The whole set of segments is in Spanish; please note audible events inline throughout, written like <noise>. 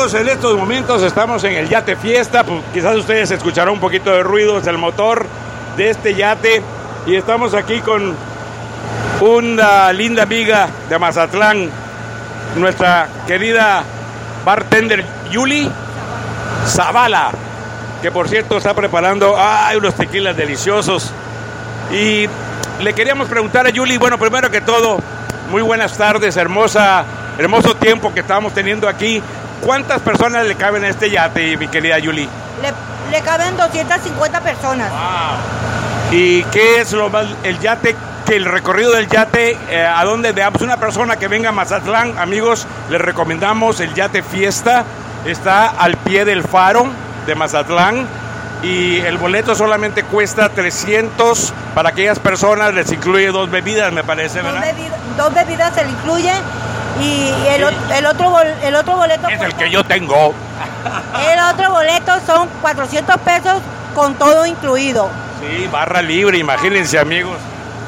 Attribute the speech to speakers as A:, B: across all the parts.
A: amigos, en estos momentos estamos en el yate fiesta. Pues, quizás ustedes escucharán un poquito de ruidos del motor de este yate. Y estamos aquí con una linda amiga de Mazatlán, nuestra querida bartender Yuli Zavala, que por cierto está preparando ay, unos tequilas deliciosos. Y le queríamos preguntar a Yuli, bueno, primero que todo, muy buenas tardes, hermosa, hermoso tiempo que estamos teniendo aquí. ¿Cuántas personas le caben a este yate, mi querida Yuli?
B: Le, le caben 250 personas.
A: ¿Y qué es lo más, el yate, que el recorrido del yate, eh, a dónde veamos una persona que venga a Mazatlán, amigos, les recomendamos el yate fiesta, está al pie del faro de Mazatlán y el boleto solamente cuesta 300 para aquellas personas, les incluye dos bebidas, me parece,
B: Dos,
A: ¿verdad?
B: bebidas, dos bebidas se le incluye y el, el otro, bol- el otro boleto
A: Es el que yo tengo.
B: el otro boleto son 400 pesos con todo incluido.
A: Sí, barra libre, imagínense amigos.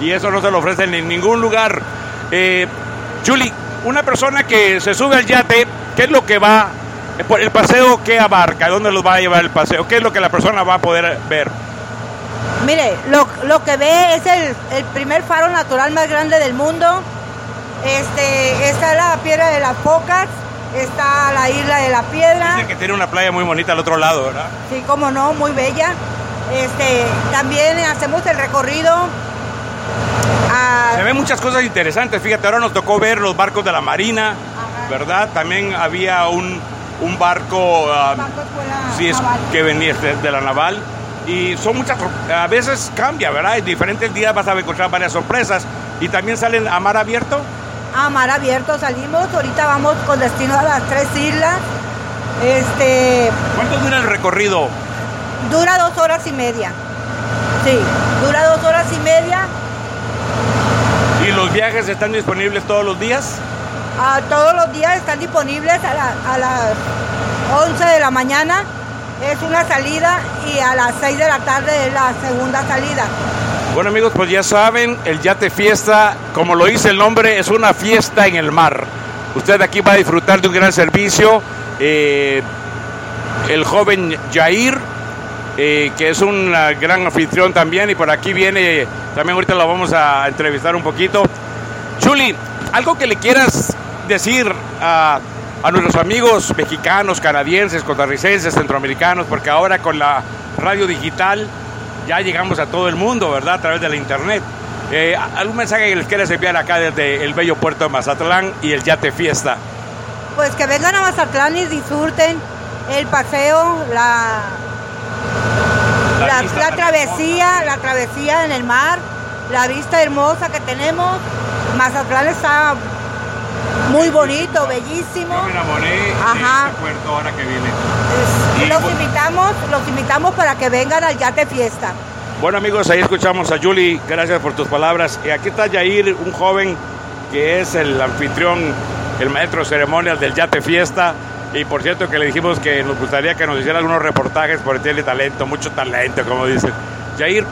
A: Y eso no se lo ofrecen en ningún lugar. Eh, Julie, una persona que se sube al yate, ¿qué es lo que va? eh, El paseo, ¿qué abarca? ¿Dónde los va a llevar el paseo? ¿Qué es lo que la persona va a poder ver?
B: Mire, lo, lo que ve es el, el primer faro natural más grande del mundo. Este, está la piedra de las focas, está la isla de la piedra.
A: Dice que tiene una playa muy bonita al otro lado, ¿verdad?
B: Sí, como no, muy bella. Este, también hacemos el recorrido. a-
A: Se ven muchas cosas interesantes. Fíjate, ahora nos tocó ver los barcos de la Marina, ¿verdad? También había un, un barco, ah,
B: Barco
A: sí, es, que venía de, de la naval. Y son muchas, a veces cambia, ¿verdad? En diferentes días vas a encontrar varias sorpresas. Y también salen a mar abierto.
B: A mar abierto salimos. Ahorita vamos con destino a las tres islas. Este,
A: ¿Cuánto dura el recorrido?
B: dura dos horas y media. Sí, dura dos horas y media.
A: ¿Y los viajes están disponibles todos los días?
B: Ah, todos los días están disponibles a, la- a las 11 de la mañana. Es una salida y a las 6 de la tarde es la segunda salida.
A: Bueno amigos, pues ya saben, el Yate Fiesta, como lo dice el nombre, es una fiesta en el mar. Usted aquí va a disfrutar de un gran servicio. Eh, el joven Jair, eh, que es un ah, gran anfitrión también, y por aquí viene, también ahorita lo vamos a entrevistar un poquito. Chuli, algo que le quieras decir a, a nuestros amigos mexicanos, canadienses, costarricenses, centroamericanos, porque ahora con la radio digital ya llegamos a todo el mundo, ¿verdad? A través de la internet. Eh, ¿Algún mensaje que les quieras enviar acá desde el bello puerto de Mazatlán y el Yate Fiesta?
B: Pues que vengan a Mazatlán y disfruten el paseo, la,
A: La
B: la,
A: vista
B: la
A: tan
B: travesía, la travesía en el mar, la vista hermosa que tenemos. Mazatlán está muy bonito, bellísimo.
A: Yo me enamoré
B: Ajá.
A: de este puerto ahora que viene.
B: Es-
A: Y
B: los
A: bueno.
B: invitamos, los invitamos para que vengan al Yate Fiesta.
A: Bueno amigos, ahí escuchamos a Julie, gracias por tus palabras. Y aquí está Yair, un joven que es el anfitrión, el maestro de ceremonias del Yate Fiesta. Y por cierto que le dijimos que nos gustaría que nos hiciera algunos reportajes porque tiene talento, mucho talento, como dicen. Yair,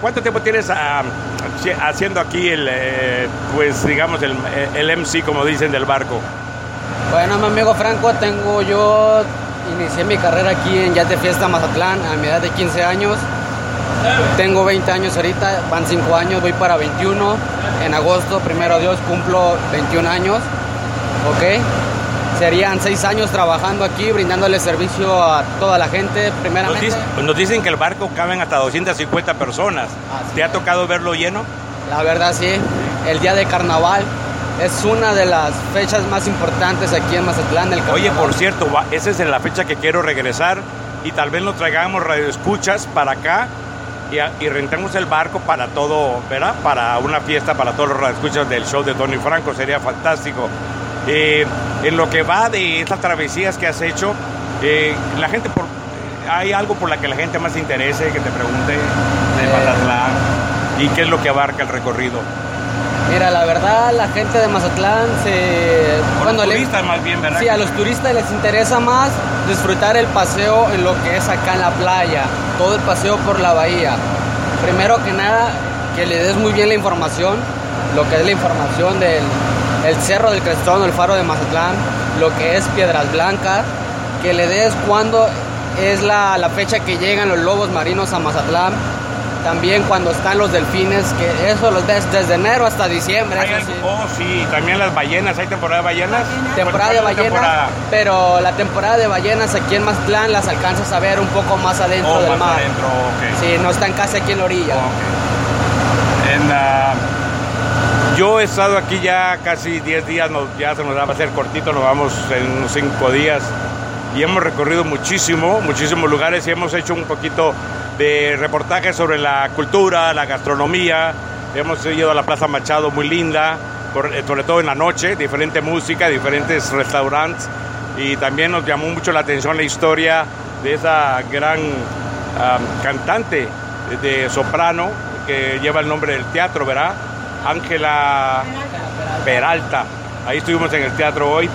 A: ¿cuánto tiempo tienes ah, haci- haciendo aquí el, eh, pues digamos, el, el MC, como dicen, del barco?
C: Bueno, mi amigo Franco, tengo yo, inicié mi carrera aquí en Yate Fiesta Mazatlán a mi edad de 15 años. Tengo 20 años ahorita, van 5 años, voy para 21. En agosto, primero Dios, cumplo 21 años. ¿Ok? Serían 6 años trabajando aquí, brindándole servicio a toda la gente,
A: Nos,
C: primeramente.
A: dic- nos dicen que el barco caben hasta 250 personas. ¿Te ha tocado verlo lleno?
C: La verdad sí, el día de carnaval es una de las fechas más importantes aquí en Mazatlán. El
A: Oye, por cierto, esa es la fecha que quiero regresar y tal vez nos traigamos radioescuchas para acá y, rentemos el barco para todo, ¿verdad? Para una fiesta para todos los radioescuchas del show de Tony Franco, sería fantástico. Eh, en lo que va de estas travesías que has hecho, eh, la gente, por, ¿hay algo por la que la gente más se interese, que te pregunte de
C: Eh.
A: Mazatlán y qué es lo que abarca el recorrido?
C: Mira, la verdad, la gente de Mazatlán se... Bueno,
A: los
C: le-
A: turistas más bien, ¿verdad?
C: Sí, a los turistas les interesa más disfrutar el paseo en lo que es acá en la playa, todo el paseo por la bahía. Primero que nada, que le des muy bien la información, lo que es la información del el Cerro del Crestón, el Faro de Mazatlán, lo que es Piedras Blancas, que le des cuándo es la, la fecha que llegan los lobos marinos a Mazatlán. También cuando están los delfines, que eso los ves desde enero hasta diciembre.
A: Hay
C: eso
A: algo-
C: sí.
A: oh, sí, también las ballenas, ¿hay temporada de ballenas?
C: temporada de
A: ¿Cuál es la
C: ballenas,
A: temporada?
C: pero la temporada de ballenas aquí en Mazatlán las alcanzas a ver un poco más adentro
A: Oh,
C: del
A: más
C: mar.
A: adentro.
C: Sí, no están casi aquí en la orilla.
A: Ok. En, ah, yo he estado aquí ya casi 10 días, nos- ya se nos va a hacer cortito, nos vamos en unos 5 días y hemos recorrido muchísimo, muchísimos lugares y hemos hecho un poquito de reportajes sobre la cultura, la gastronomía. Hemos ido a la Plaza Machado, muy linda, eh, sobre todo en la noche, diferente música, diferentes restaurantes y también nos llamó mucho la atención la historia de esa gran ah, cantante de soprano que lleva el nombre del teatro, ¿verdad? Ángela Peralta. Ahí estuvimos en el teatro hoy.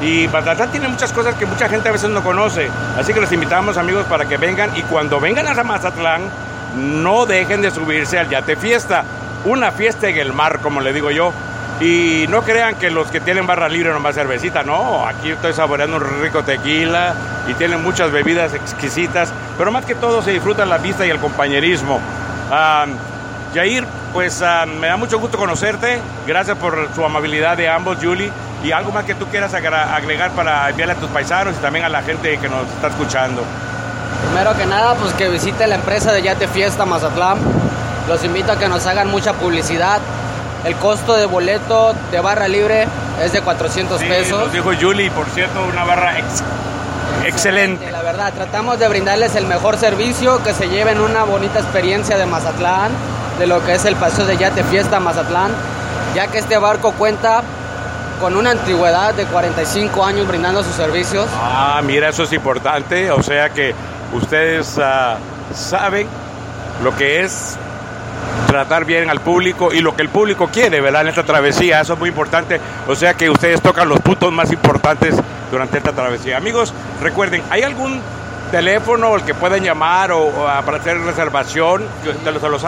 A: Y Mazatlán tiene muchas cosas que mucha gente a veces no conoce. Así que los invitamos amigos para que vengan y cuando vengan a Mazatlán no dejen de subirse al Yate Fiesta. Una fiesta en el mar, como le digo yo. Y no crean que los que tienen barra libre nomás cervecita, no. Aquí estoy saboreando un rico tequila y tienen muchas bebidas exquisitas. Pero más que todo se disfruta la vista y el compañerismo. Ah, Yair, pues ah, me da mucho gusto conocerte. Gracias por su amabilidad de ambos, Julie. Y algo más que tú quieras agregar para enviarle a tus paisanos y también a la gente que nos está escuchando.
C: Primero que nada, pues que visite la empresa de Yate Fiesta Mazatlán. Los invito a que nos hagan mucha publicidad. El costo de boleto de barra libre es de 400
A: Sí,
C: pesos.
A: nos dijo Julie, por cierto, una barra ex- excelente.
C: La verdad, tratamos de brindarles el mejor servicio, que se lleven una bonita experiencia de Mazatlán, de lo que es el paseo de Yate Fiesta Mazatlán, ya que este barco cuenta con una antigüedad de 45 años brindando sus servicios.
A: Ah, mira, eso es importante. O sea que ustedes ah, saben lo que es tratar bien al público y lo que el público quiere, ¿verdad? En esta travesía, eso es muy importante. O sea que ustedes tocan los puntos más importantes durante esta travesía. Amigos, recuerden, ¿hay algún teléfono al que pueden llamar o, para hacer reservación? ¿Te lo, lo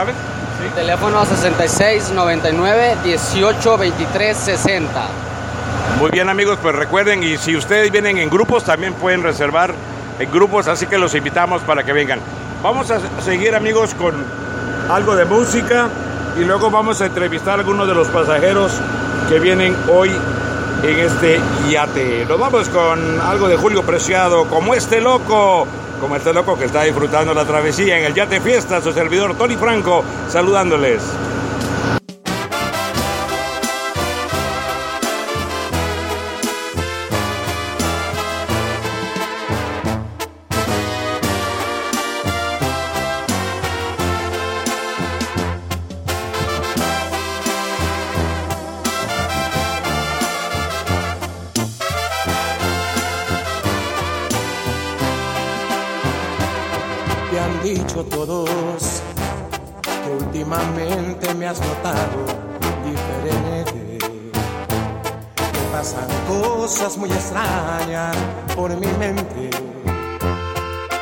C: Teléfono 66 99 18 23 60.
A: Muy bien amigos, pues recuerden y si ustedes vienen en grupos también pueden reservar en grupos, así que los invitamos para que vengan. Vamos a seguir amigos con algo de música y luego vamos a entrevistar a algunos de los pasajeros que vienen hoy en este yate. Nos vamos con algo de Julio Preciado, como este loco, como este loco que está disfrutando la travesía en el yate fiesta, su servidor Tony Franco, saludándoles.
D: Notado diferente. Que pasan cosas muy extrañas por mi mente.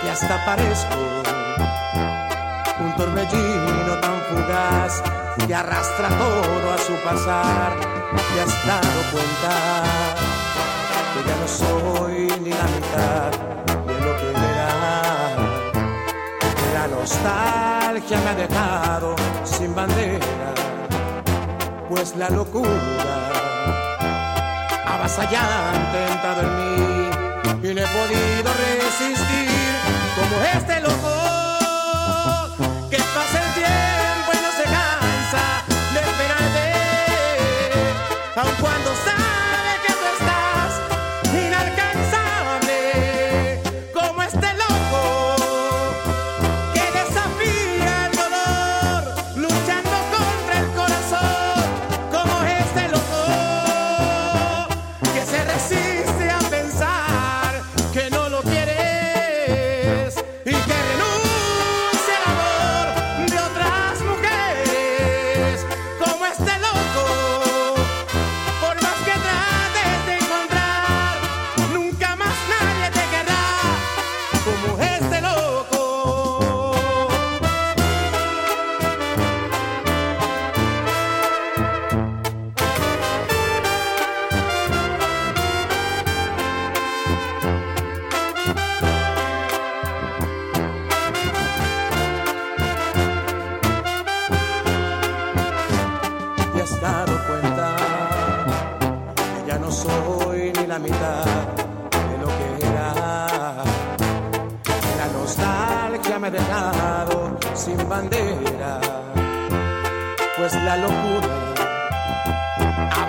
D: Que hasta parezco un torbellino tan fugaz que arrastra todo a su pasar. Te has dado cuenta que ya no soy ni la mitad nostalgia me ha dejado sin bandera, pues la locura avasallante ha entrado en mí y no he podido resistir. Como este loco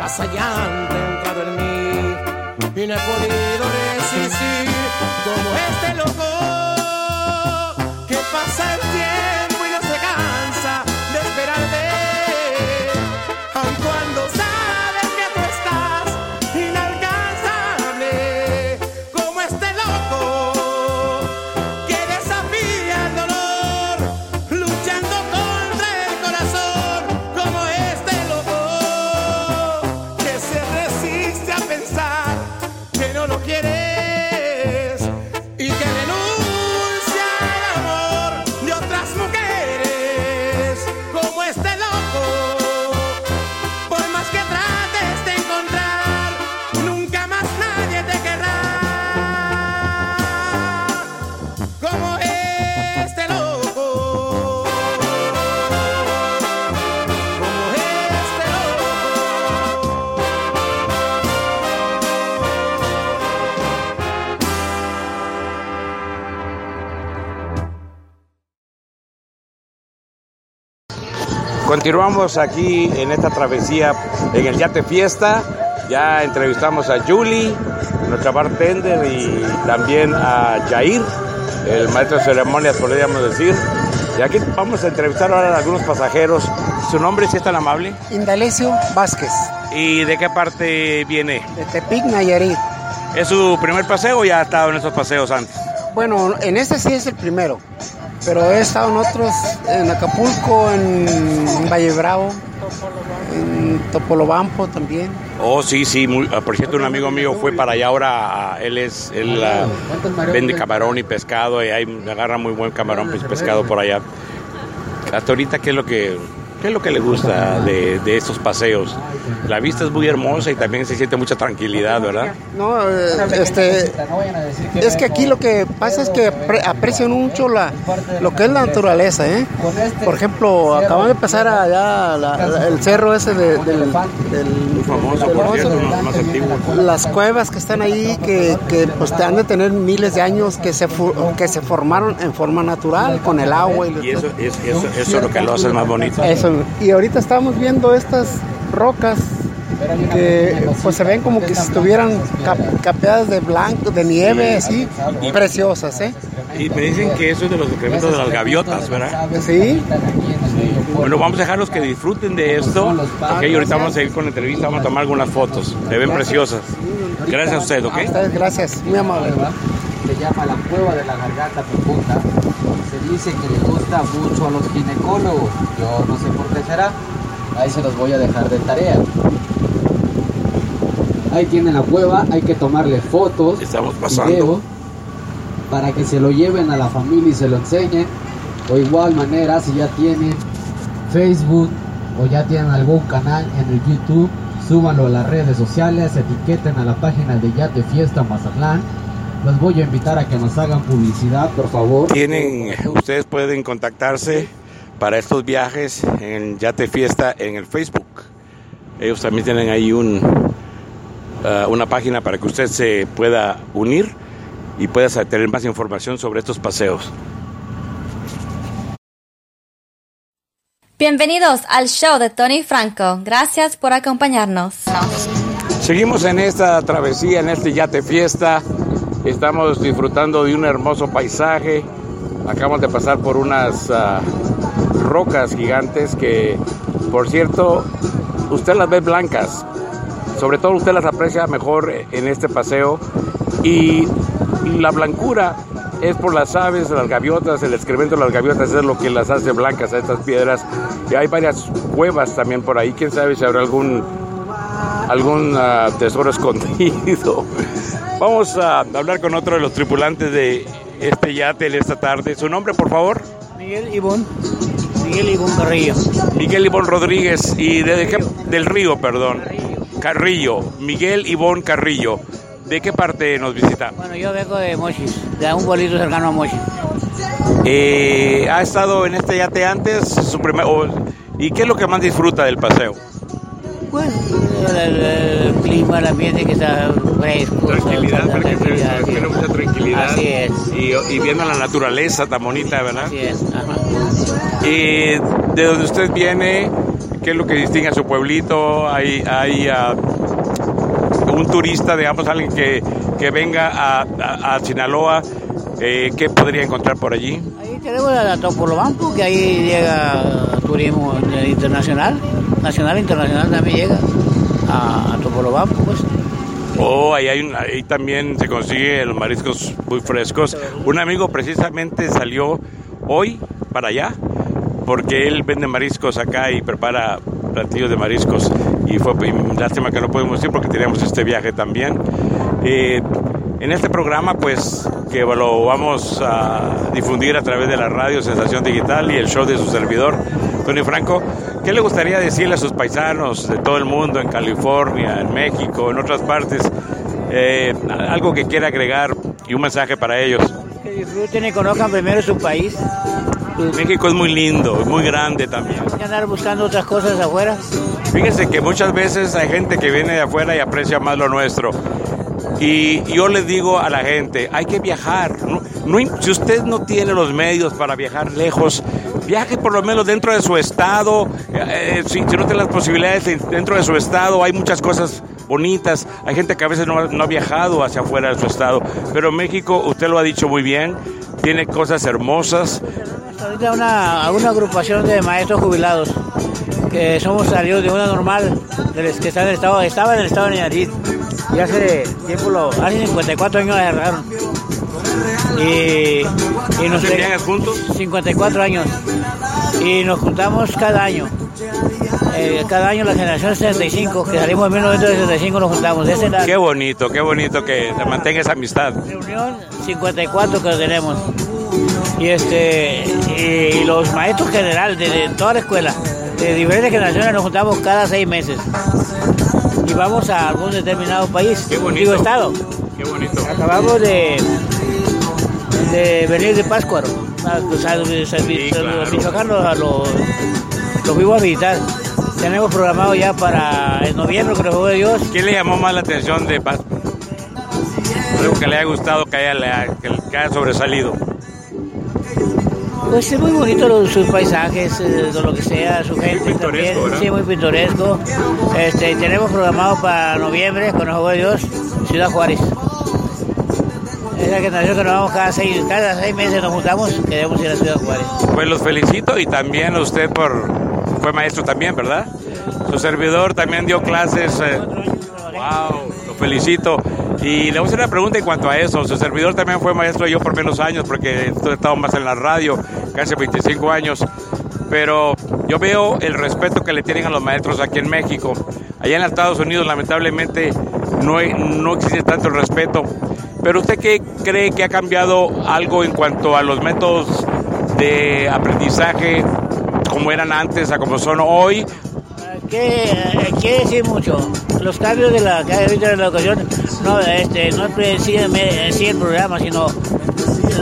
D: avasallante ha entrado en mí. Y no he podido
A: Continuamos aquí en esta travesía en el Yate Fiesta. Ya entrevistamos a Julie, nuestra bartender, y también a Jair, el maestro de ceremonias, podríamos decir. Y aquí vamos a entrevistar ahora a algunos pasajeros. ¿Su nombre, si es tan amable?
E: Indalecio Vázquez,
A: ¿Y de qué parte viene?
E: de Tepic, Nayarit.
A: ¿Es su primer paseo o ya ha estado en esos paseos antes?
E: Bueno, en este sí es el primero, pero he estado en otros, en Acapulco, en Valle Bravo, en Topolobampo también.
A: Oh, sí, sí. muy- ah, por cierto, un amigo mío fue para allá ahora. ah, Él es, él ah, vende camarón y pescado y ahí agarra muy buen camarón y pescado por allá. Hasta ahorita, ¿qué es lo que, qué es lo que le gusta de, de estos paseos? La vista es muy hermosa y también se siente mucha tranquilidad, ¿verdad?
E: No, eh, este, es que aquí lo que pasa es que apre- aprecian mucho la, lo que es la naturaleza, ¿eh? Por ejemplo, acaban de pasar allá la- la- el cerro ese de- del, del-
A: famoso,
E: del
A: cierto, más antiguos.
E: las cuevas que están ahí que, que pues te han de tener miles de años que se que se formaron en forma natural con el agua y,
A: Y eso, es, eso, eso es lo que lo hace más bonito.
E: eso y ahorita estamos viendo estas rocas que pues se ven como que si estuvieran cap- capeadas de blanco de nieve así preciosas eh
A: Y me dicen que eso es de los excrementos de las gaviotas, ¿verdad?
E: sí
A: Bueno, vamos a dejarlos que disfruten de esto. Ok, y ahorita vamos a ir con la entrevista, vamos a tomar algunas fotos. Se ven preciosas. Gracias a usted,
E: A
A: ¿ok?
E: ustedes, gracias muy amable
C: Se llama la cueva de la garganta profunda. Se dice que le gusta mucho a los ginecólogos. Yo no sé por qué será. Ahí se los voy a dejar de tarea. Ahí tienen la cueva, hay que tomarle fotos,
A: Estamos pasando.
C: video, para que se lo lleven a la familia y se lo enseñen. O igual manera, si ya tienen Facebook o ya tienen algún canal en el YouTube, súbanlo a las redes sociales, etiqueten a la página de Yate Fiesta Mazatlán. Los voy a invitar a que nos hagan publicidad, por favor.
A: Tienen, ustedes pueden contactarse para estos viajes en Yate Fiesta en el Facebook. Ellos también tienen ahí un, ah, una página para que usted se pueda unir y pueda tener más información sobre estos paseos.
F: Bienvenidos al show de Tony Franco. Gracias por acompañarnos.
A: Seguimos en esta travesía, en este Yate Fiesta. Estamos disfrutando de un hermoso paisaje. Acabamos de pasar por unas ah, rocas gigantes que, por cierto, usted las ve blancas. Sobre todo usted las aprecia mejor en este paseo. Y la blancura es por las aves, las gaviotas, el excremento de las gaviotas es lo que las hace blancas a estas piedras. Y hay varias cuevas también por ahí. Quién sabe si habrá algún algún ah, tesoro <laughs> escondido. Vamos a hablar con otro de los tripulantes de este yate esta tarde. ¿Su nombre, por favor?
G: Miguel Ibón, Miguel Ibón Carrillo.
A: Miguel Ivón Rodríguez y de, del Río, perdón. Carrillo. Miguel Ivón Carrillo. ¿De qué parte nos visita?
G: Bueno, yo vengo de Mochis, de un pueblito cercano a Mochis.
A: Eh, ¿Ha estado en este yate antes? Su primer, o- ¿Y qué es lo que más disfruta del paseo?
G: Bueno, el, el- el clima, el ambiente que está
A: Tranquilidad,
G: la
A: para que se
G: tranquilidad,
A: se mucha tranquilidad.
G: Así es.
A: Y, y viendo la naturaleza tan bonita, ¿verdad?
G: Así es, ajá.
A: Y de donde usted viene, ¿qué es lo que distingue a su pueblito? Hay, hay ah, un turista, digamos, alguien que, que venga a, a- a Sinaloa, eh, ¿qué podría encontrar por allí?
G: Ahí tenemos a Topolobampo, que ahí llega turismo internacional, nacional e internacional también llega a, a Topolobampo, pues.
A: Oh, ahí, ahí también se consigue los mariscos muy frescos. Un amigo precisamente salió hoy para allá porque él vende mariscos acá y prepara platillos de mariscos y fue lástima que no pudimos ir porque teníamos este viaje también. Eh, en este programa pues que lo vamos a difundir a través de la radio Sensación Digital y el show de su servidor, Tony Franco, ¿qué le gustaría decirle a sus paisanos de todo el mundo, en California, en México, en otras partes? Eh, algo que quiera agregar y un mensaje para ellos.
G: Que disfruten y conozcan primero su país.
A: México es muy lindo, muy grande también.
G: hay que andar buscando otras cosas afuera.
A: Fíjense que muchas veces hay gente que viene de afuera y aprecia más lo nuestro. Y yo les digo a la gente, hay que viajar. No- no si usted no tiene los medios para viajar lejos, viaje por lo menos dentro de su estado. Eh, si, si no tiene las posibilidades en- dentro de su estado, hay muchas cosas bonitas. Hay gente que a veces no, ha- no ha viajado hacia afuera de su estado. Pero México, usted lo ha dicho muy bien, tiene cosas hermosas.
G: Ahorita una, una agrupación de maestros jubilados que somos salidos de una normal que está en el estado, estaba en el estado de Nayarit y hace tiempo lo, hace 54 años la agarraron y, y nos
A: ¿Se viajan juntos?
G: 54 años y nos juntamos cada año. Eh, cada año la generación 65 que salimos en 1965 nos juntamos. Esa es la
A: Qué bonito, qué bonito que se mantenga esa amistad.
G: reunión 54 que tenemos. Y este y los maestros generales de, de toda la escuela de diferentes generaciones nos juntamos cada seis meses. Y vamos a algún determinado país.
A: Qué bonito.
G: digo estado.
A: Qué bonito.
G: acabamos de de venir de Páscuaro a, o sea, de- de-
A: claro.
G: Michoacán lo, lo, lo fuimos a visitar tenemos programado ya para noviembre con el juego de Dios
A: ¿Qué le llamó más la atención de Paz? Algo que le haya gustado, que haya, que, que haya sobresalido.
G: Pues es muy bonito los, sus paisajes, eh, lo que sea, su gente
A: pintoresco,
G: también. Sí, muy pintoresco. Este, tenemos programado para noviembre, con el juego de Dios, Ciudad Juárez. Es la que que nos vamos cada seis, cada seis meses nos juntamos, queremos ir a Ciudad Juárez.
A: Pues los felicito y también usted por... Fue maestro también, ¿verdad? Su servidor también dio clases. eh, wow, lo felicito. Y le voy a hacer una pregunta en cuanto a eso. Su servidor también fue maestro yo por menos años porque he estado más en la radio, casi 25 años. Pero yo veo el respeto que le tienen a los maestros aquí en México. Allá en Estados Unidos lamentablemente no, no existe tanto el respeto. Pero usted qué cree que ha cambiado algo en cuanto a los métodos de aprendizaje como eran antes a como son hoy?
G: ¿Qué, eh, quiere decir mucho? Los cambios de la que en la educación no, este, no es sí, me- sí el programa, sino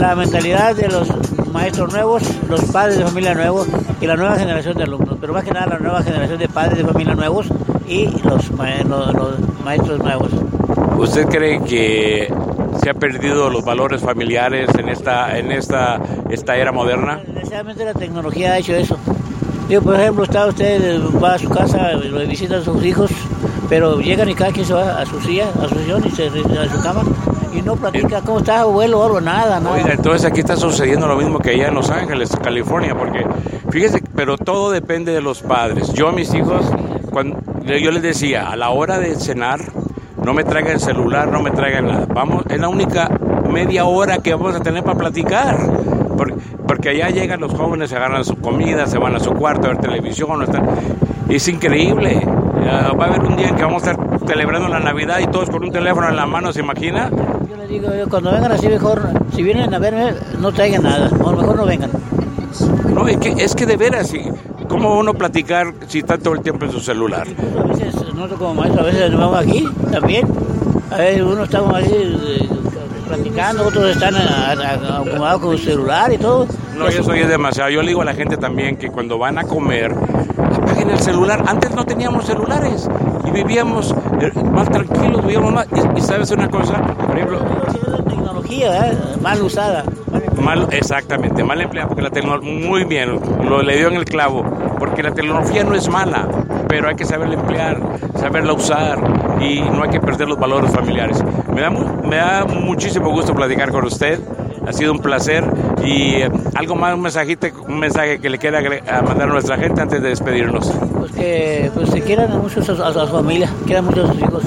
G: la mentalidad de los maestros nuevos, los padres de familia nuevos y la nueva generación de alumnos, pero más que nada la nueva generación de padres de familia nuevos y los, ma- los- los maestros nuevos.
A: ¿Usted cree que se han perdido los valores familiares en esta en esta esta era moderna?
G: Desgraciadamente la tecnología ha hecho eso. Digo, por ejemplo, está usted, va a su casa, lo visitan sus hijos, pero llegan y cada quien se va a su silla, a su sillón y se a su cama y no platica cómo está abuelo o nada, nada.
A: Oiga, entonces aquí está sucediendo lo mismo que allá en Los Ángeles, California, porque fíjese, pero todo depende de los padres. Yo a mis hijos, cuando yo les decía, a la hora de cenar, no me traigan el celular, no me traigan nada. Vamos, es la única media hora que vamos a tener para platicar. Porque, porque allá llegan los jóvenes, se agarran su comida, se van a su cuarto a ver televisión. están- Es increíble. Va a haber un día en que vamos a estar celebrando la Navidad y todos con un teléfono en la mano, ¿se imagina?
G: Yo les digo, yo, cuando vengan así mejor, si vienen a verme, no traigan nada, o a lo mejor no vengan.
A: No, es que, es que de veras, sí, ¿cómo uno platicar si está todo el tiempo en su celular?
G: A veces, nosotros como maestros, a veces nos vamos aquí también. A veces uno estamos ahí eh, platicando, otros están a- acomodados con su celular y todo.
A: No, eso ya es demasiado. Yo le digo a la gente también que cuando van a comer, apaguen el celular. Antes no teníamos celulares. y vivíamos eh, más tranquilos, vivíamos más. Y, y sabes una cosa, por ejemplo,
G: Tecnología, ¿eh? mal usada.
A: Mal, exactamente, mal empleada, porque la tecnología, muy bien, lo le dio en el clavo, porque la tecnología no es mala, pero hay que saberla emplear, saberla usar y no hay que perder los valores familiares. Me da, me da muchísimo gusto platicar con usted, ha sido un placer y eh, algo más, un mensajito, un mensaje que le agre- a mandar a nuestra gente antes de despedirnos.
G: Pues que pues, se quieran mucho a a su- a su familia, quieran mucho a sus hijos.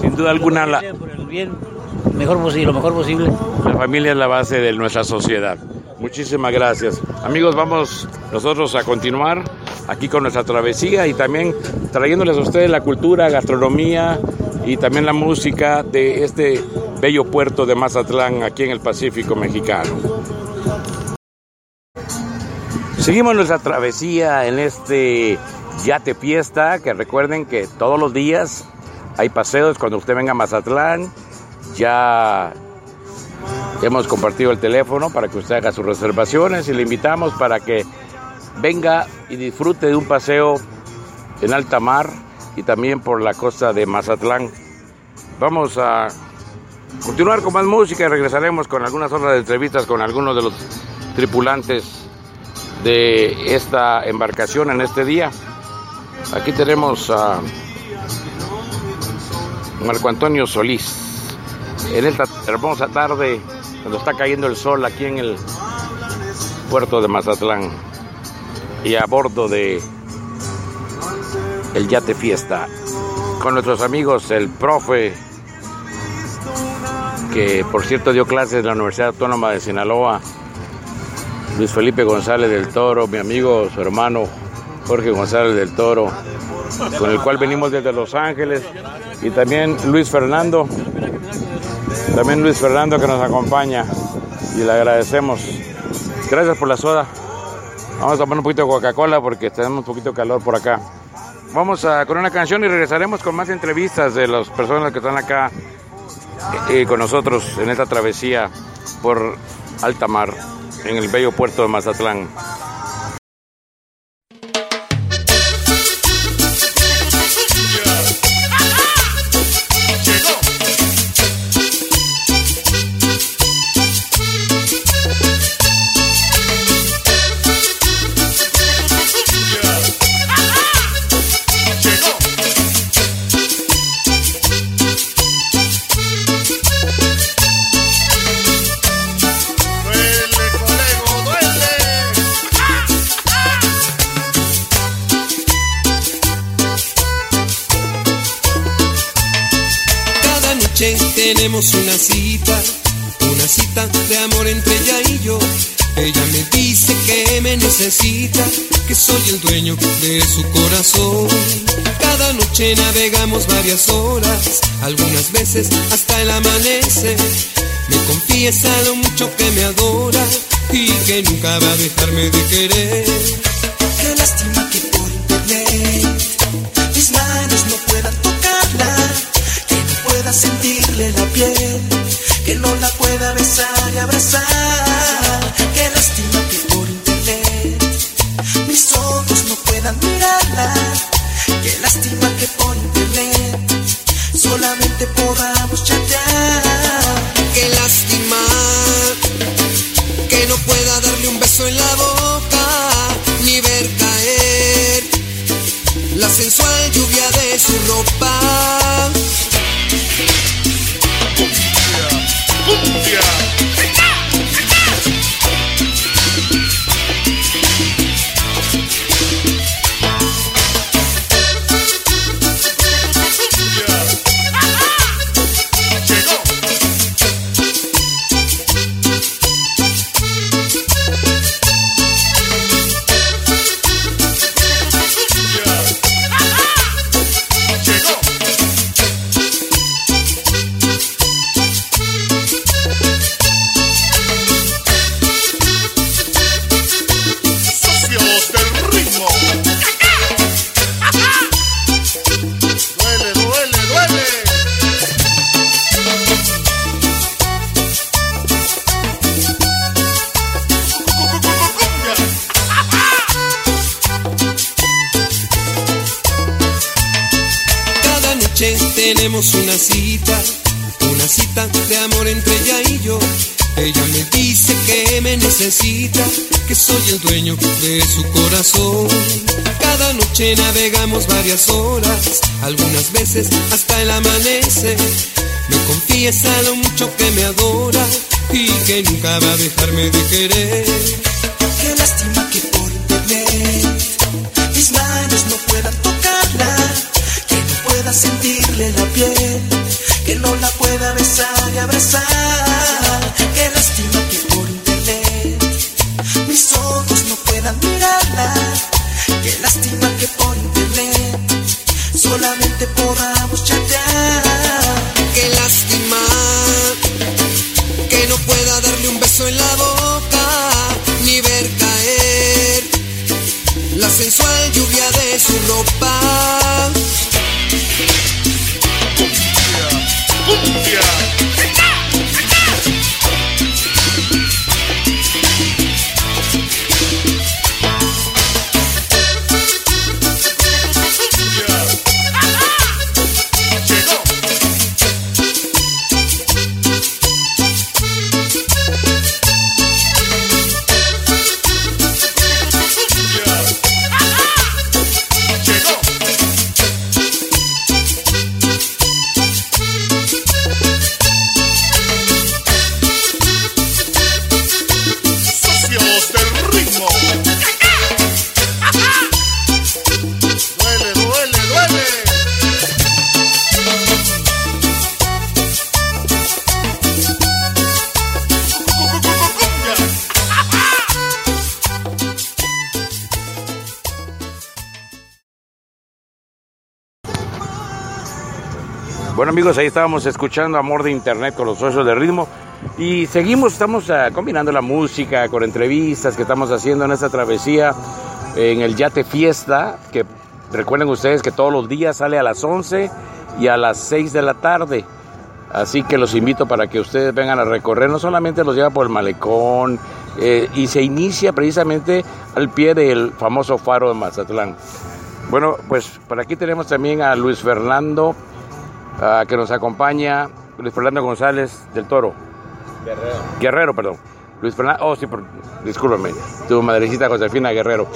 A: Sin duda alguna, la,
G: Por el bien mejor posible, lo mejor posible.
A: La familia es la base de nuestra sociedad. Muchísimas gracias. Amigos, vamos nosotros a continuar aquí con nuestra travesía y también trayéndoles a ustedes la cultura, gastronomía y también la música de este bello puerto de Mazatlán aquí en el Pacífico mexicano. Seguimos nuestra travesía en este yate fiesta, que recuerden que todos los días hay paseos cuando usted venga a Mazatlán. Ya hemos compartido el teléfono para que usted haga sus reservaciones y le invitamos para que venga y disfrute de un paseo en alta mar y también por la costa de Mazatlán. Vamos a continuar con más música y regresaremos con algunas otras entrevistas con algunos de los tripulantes de esta embarcación en este día. Aquí tenemos a Marco Antonio Solís en esta hermosa tarde cuando está cayendo el sol aquí en el puerto de Mazatlán y a bordo de el yate fiesta con nuestros amigos el profe que por cierto dio clases en la Universidad Autónoma de Sinaloa Luis Felipe González del Toro mi amigo su hermano Jorge González del Toro con el cual venimos desde Los Ángeles y también Luis Fernando también Luis Fernando que nos acompaña y le agradecemos. Gracias por la soda. Vamos a tomar un poquito de Coca-Cola porque tenemos un poquito de calor por acá. Vamos a con una canción y regresaremos con más entrevistas de las personas que están acá eh, con nosotros en esta travesía por alta mar en el bello puerto de Mazatlán.
H: Tenemos una cita, una cita de amor entre ella y yo. Ella me dice que me necesita, que soy el dueño de su corazón. Cada noche navegamos varias horas, algunas veces hasta el amanecer. Me confiesa lo mucho que me adora y que nunca va a dejarme de querer.
I: Qué lástima que por internet mis manos no puedan pueda sentirle la piel, que no la pueda besar y abrazar. Qué lástima que por internet mis ojos no puedan mirarla. Qué lástima que por internet solamente podamos chatear.
H: Qué lástima que no pueda darle un beso en la boca ni ver caer la sensual lluvia de su ropa. Hasta el amanecer. Me confiesa lo mucho que me adora y que nunca va a dejarme de querer.
I: Qué lástima que por internet mis manos no puedan tocarla, que no pueda sentirle la piel, que no la pueda besar y abrazar.
A: Ahí estábamos escuchando Amor de Internet con los socios de ritmo y seguimos, estamos ah, combinando la música con entrevistas que estamos haciendo en esta travesía en el Yate Fiesta, que recuerden ustedes que todos los días sale a las 11 y a las 6 de la tarde. Así que los invito para que ustedes vengan a recorrer, no solamente los lleva por el malecón eh, y se inicia precisamente al pie del famoso faro de Mazatlán. Bueno, pues por aquí tenemos también a Luis Fernando ah, que nos acompaña, Luis Fernando González del Toro.
C: Guerrero.
A: Guerrero, perdón. Luis Fernando, oh sí, por- discúlpame, tu madrecita Josefina Guerrero.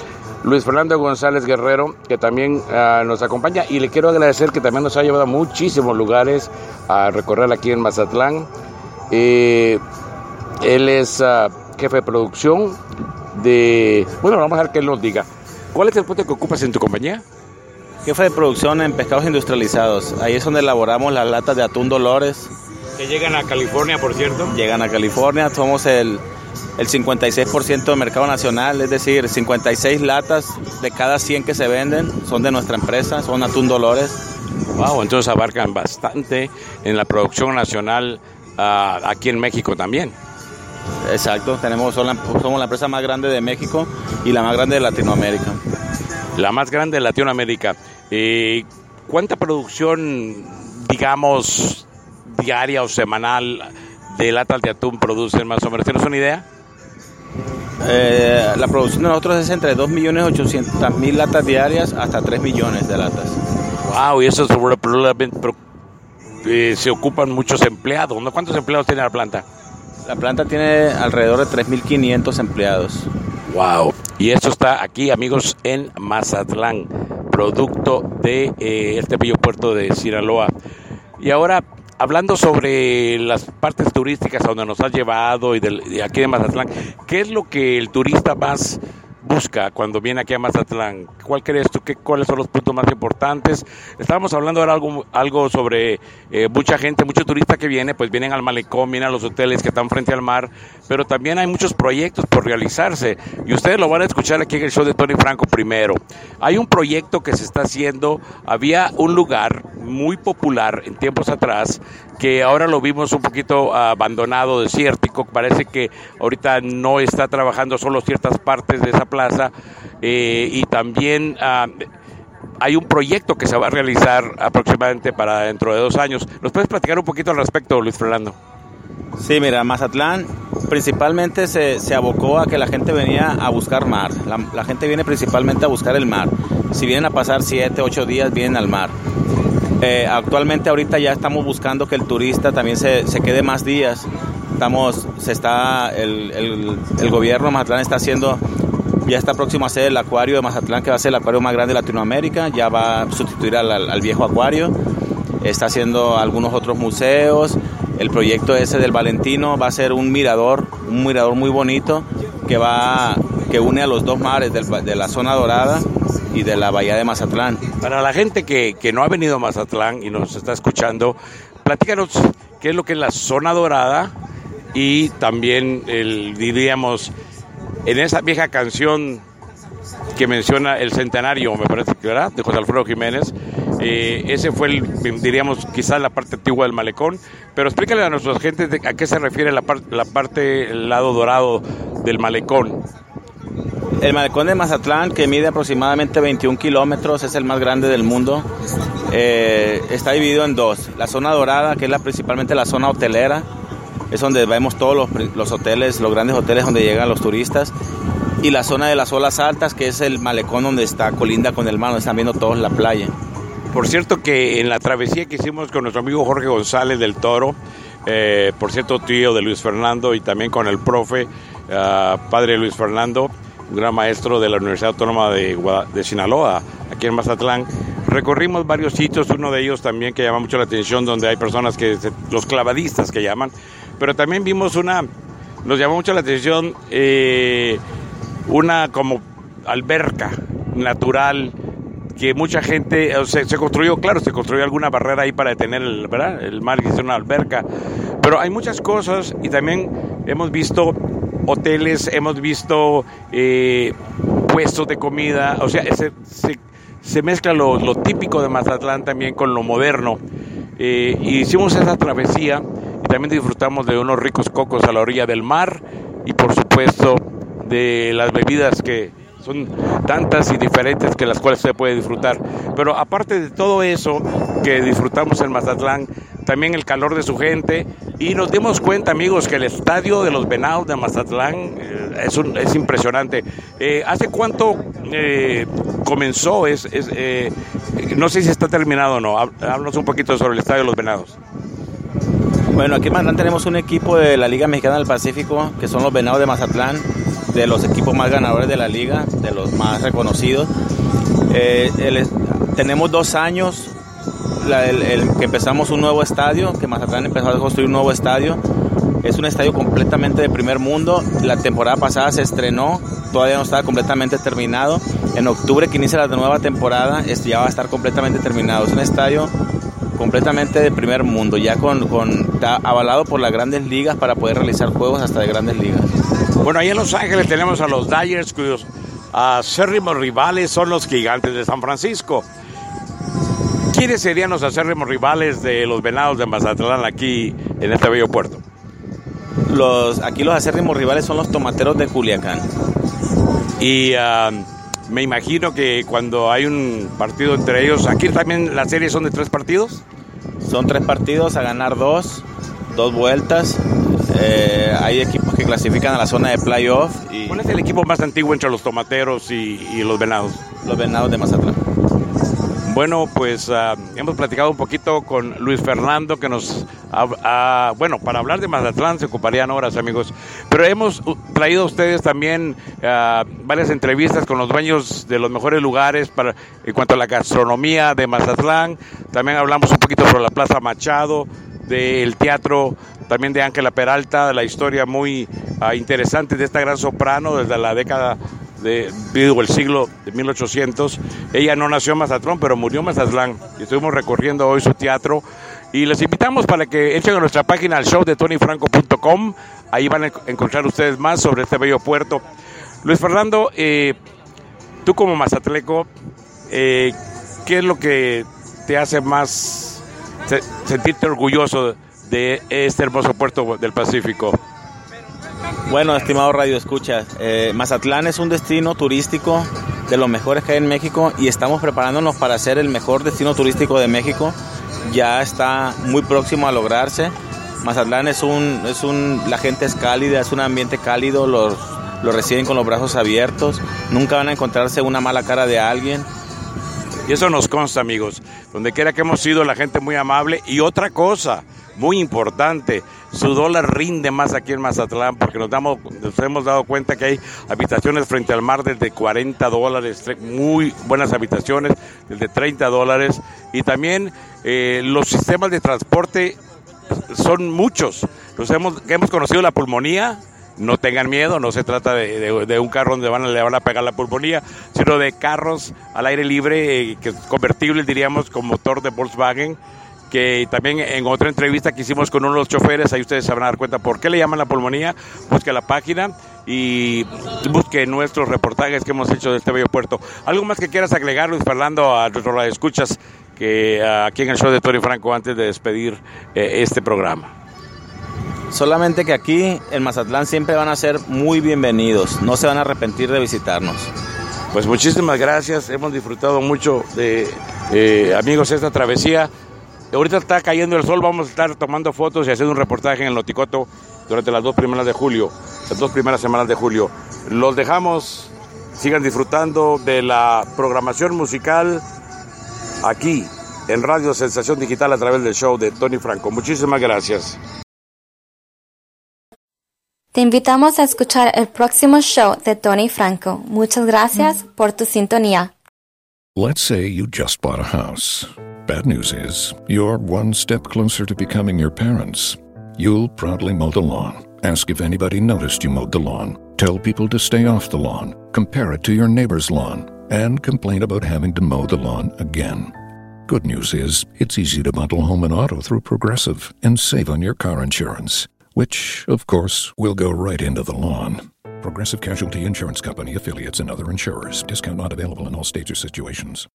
A: Luis Fernando González Guerrero, que también ah, nos acompaña y le quiero agradecer que también nos ha llevado a muchísimos lugares a recorrer aquí en Mazatlán. Eh, él es ah, jefe de producción de... Bueno, vamos a ver que él nos diga. ¿Cuál es el puesto que ocupas en tu compañía?
J: Jefe de producción en pescados industrializados. Ahí es donde elaboramos las latas de atún Dolores.
A: Que llegan a California, por cierto.
J: Llegan a California, somos el, el 56% del mercado nacional, es decir, 56 latas de cada 100 que se venden son de nuestra empresa, son atún Dolores.
A: Wow, entonces abarcan bastante en la producción nacional ah, aquí en México también.
J: Exacto, tenemos, somos la empresa más grande de México y la más grande de Latinoamérica.
A: La más grande de Latinoamérica. Eh, ¿Cuánta producción, digamos, diaria o semanal de latas de atún producen más o menos? ¿Tienes una idea?
J: Eh, la producción de nosotros es entre 2.800.000 latas diarias hasta 3 millones de latas.
A: Wow, y eso es eh, se ocupan muchos empleados. ¿no? ¿Cuántos empleados tiene la planta?
J: La planta tiene alrededor de 3.500 empleados.
A: Wow. Y esto está aquí, amigos, en Mazatlán, producto de eh, este bello puerto de Sinaloa. Y ahora, hablando sobre las partes turísticas a donde nos has llevado y de aquí de Mazatlán, ¿qué es lo que el turista más busca cuando viene aquí a Mazatlán? ¿Cuál crees tú que cuáles son los puntos más importantes? Estábamos hablando ahora algo, algo sobre eh, mucha gente, mucho turista que viene, pues vienen al malecón, vienen a los hoteles que están frente al mar, pero también hay muchos proyectos por realizarse y ustedes lo van a escuchar aquí en el show de Tony Franco primero. Hay un proyecto que se está haciendo, había un lugar muy popular en tiempos atrás que ahora lo vimos un poquito abandonado, desértico, parece que ahorita no está trabajando solo ciertas partes de esa plaza eh, y también ah, hay un proyecto que se va a realizar aproximadamente para dentro de dos años. ¿Nos puedes platicar un poquito al respecto, Luis Fernando?
J: Sí, mira, Mazatlán principalmente se, se abocó a que la gente venía a buscar mar. La, gente viene principalmente a buscar el mar. Si vienen a pasar 7, 8 días, vienen al mar. Eh, actualmente ahorita ya estamos buscando que el turista también se, se quede más días. Estamos, se está, el, el, gobierno de Mazatlán está haciendo, ya está próximo a hacer el acuario de Mazatlán, que va a ser el acuario más grande de Latinoamérica, ya va a sustituir al- al viejo acuario. Está haciendo algunos otros museos. El proyecto ese del Valentino va a ser un mirador, un mirador muy bonito que va, que une a los dos mares de la zona dorada y de la bahía de Mazatlán.
A: Para la gente que, que no ha venido a Mazatlán y nos está escuchando, platícanos qué es lo que es la zona dorada y también, diríamos, en esa vieja canción que menciona el centenario, me parece que ¿verdad? de José Alfredo Jiménez. Eh, ese fue, el, diríamos, quizás la parte antigua del malecón. Pero explícale a nuestros gentes de- a qué se refiere la, la parte, el lado dorado del malecón.
J: El malecón de Mazatlán, que mide aproximadamente 21 kilómetros, es el más grande del mundo. Eh, está dividido en dos. La zona dorada, que es la, principalmente la zona hotelera, es donde vemos todos los hoteles, los grandes hoteles donde llegan los turistas. Y la zona de las olas altas, que es el malecón donde está colinda con el mar, donde están viendo todos la playa.
A: Por cierto que en la travesía que hicimos con nuestro amigo Jorge González del Toro, eh, por cierto tío de Luis Fernando y también con el profe, ah, padre Luis Fernando, un gran maestro de la Universidad Autónoma de, Guada- Sinaloa, aquí en Mazatlán, recorrimos varios sitios, uno de ellos también que llama mucho la atención, donde hay personas que, se- los clavadistas que llaman, pero también vimos una, nos llamó mucho la atención, eh, una como alberca natural que mucha gente se construyó, claro, se construyó alguna barrera ahí para detener el, ¿verdad? el mar y hacer una alberca, pero hay muchas cosas y también hemos visto hoteles, hemos visto eh, puestos de comida, o sea, se, mezcla lo, lo típico de Mazatlán también con lo moderno. Eh, hicimos esa travesía y también disfrutamos de unos ricos cocos a la orilla del mar y por supuesto de las bebidas que son tantas y diferentes que las cuales se puede disfrutar. Pero aparte de todo eso que disfrutamos en Mazatlán, también el calor de su gente y nos dimos cuenta amigos que el estadio de los Venados de Mazatlán eh, es, es impresionante. Eh, ¿Hace cuánto eh, comenzó? Es, es, eh, no sé si está terminado o no. Há- Háblanos un poquito sobre el estadio de los Venados.
J: Bueno, aquí en Mazatlán tenemos un equipo de la Liga Mexicana del Pacífico, que son los Venados de Mazatlán, de los equipos más ganadores de la liga, de los más reconocidos. Eh, el- tenemos dos años la- que empezamos un nuevo estadio, que Mazatlán empezó a construir un nuevo estadio. Es un estadio completamente de primer mundo. La temporada pasada se estrenó, todavía no estaba completamente terminado. En octubre que inicia la nueva temporada, ya va a estar completamente terminado. Es un estadio completamente de primer mundo, ya con, avalado por las grandes ligas para poder realizar juegos hasta de grandes ligas.
A: Bueno, ahí en Los Ángeles tenemos a los Dyers, cuyos acérrimos rivales son los gigantes de San Francisco. ¿Quiénes serían los acérrimos rivales de los Venados de Mazatlán aquí en este bello puerto?
J: Los, aquí los acérrimos rivales son los tomateros de Culiacán.
A: Y ah, me imagino que cuando hay un partido entre ellos, aquí también las series son de tres partidos.
J: Son tres partidos a ganar dos, dos vueltas. Eh, hay equipos que clasifican a la zona de playoff y
A: ¿Cuál es el equipo más antiguo entre los tomateros y, y los Venados?
J: los venados de Mazatlán.
A: Bueno, pues ah, hemos platicado un poquito con Luis Fernando, que nos... ha- ha- bueno, para hablar de Mazatlán se ocuparían horas, amigos, pero hemos uh, traído a ustedes también ah, varias entrevistas con los dueños de los mejores lugares para, en cuanto a la gastronomía de Mazatlán. También hablamos un poquito sobre la Plaza Machado, del teatro también de Ángela Peralta, la historia muy ah, interesante de esta gran soprano desde la década de siglo de 1800. Ella no nació en Mazatlán, pero murió en Mazatlán. Y estuvimos recorriendo hoy su teatro. Y les invitamos para que entren a nuestra página al show de tonyfranco.com. Ahí van a encontrar ustedes más sobre este bello puerto. Luis Fernando, eh, tú como mazatleco, eh, ¿qué es lo que te hace más se- sentirte orgulloso de este hermoso puerto del Pacífico?
J: Bueno, estimado Radio Escucha, eh, Mazatlán es un destino turístico de los mejores que hay en México y estamos preparándonos para ser el mejor destino turístico de México. Ya está muy próximo a lograrse. Mazatlán es un, es un, la gente es cálida, es un ambiente cálido, los, los reciben con los brazos abiertos, nunca van a encontrarse una mala cara de alguien.
A: Y eso nos consta, amigos. Donde quiera que hemos sido, la gente muy amable. Y otra cosa, muy importante, su dólar rinde más aquí en Mazatlán porque nos, damos, nos hemos dado cuenta que hay habitaciones frente al mar desde 40 dólares, muy buenas habitaciones desde 30 dólares. Y también eh, los sistemas de transporte son muchos. Los hemos, hemos conocido la pulmonía, no tengan miedo, no se trata de, un carro donde van a, le van a pegar la pulmonía, sino de carros al aire libre, eh, que convertibles diríamos con motor de Volkswagen, que también en otra entrevista que hicimos con uno de los choferes, ahí ustedes se van a dar cuenta por qué le llaman la pulmonía, busque la página y busque nuestros reportajes que hemos hecho de este bello puerto. ¿Algo más que quieras agregar, Luis Fernando, a nuestros escuchas que aquí en el show de Tony Franco antes de despedir eh, este programa?
J: Solamente que aquí en Mazatlán siempre van a ser muy bienvenidos, no se van a arrepentir de visitarnos.
A: Pues muchísimas gracias, hemos disfrutado mucho de eh, amigos esta travesía. Ahorita está cayendo el sol, vamos a estar tomando fotos y haciendo un reportaje en el Noticoto durante las dos primeras de julio, las dos primeras semanas de julio. Los dejamos, sigan disfrutando de la programación musical aquí en Radio Sensación Digital a través del show de Tony Franco. Muchísimas gracias.
F: Te invitamos a escuchar el próximo show de Tony Franco. Muchas gracias por tu sintonía.
K: Let's say you just bought a house. Bad news is, you're one step closer to becoming your parents. You'll proudly mow the lawn. Ask if anybody noticed you mowed the lawn. Tell people to stay off the lawn. Compare it to your neighbor's lawn. And complain about having to mow the lawn again. Good news is, it's easy to bundle home and auto through Progressive and save on your car insurance which, of course, will go right into the lawn. Progressive Casualty Insurance Company affiliates and other insurers. Discount not available in all states or situations.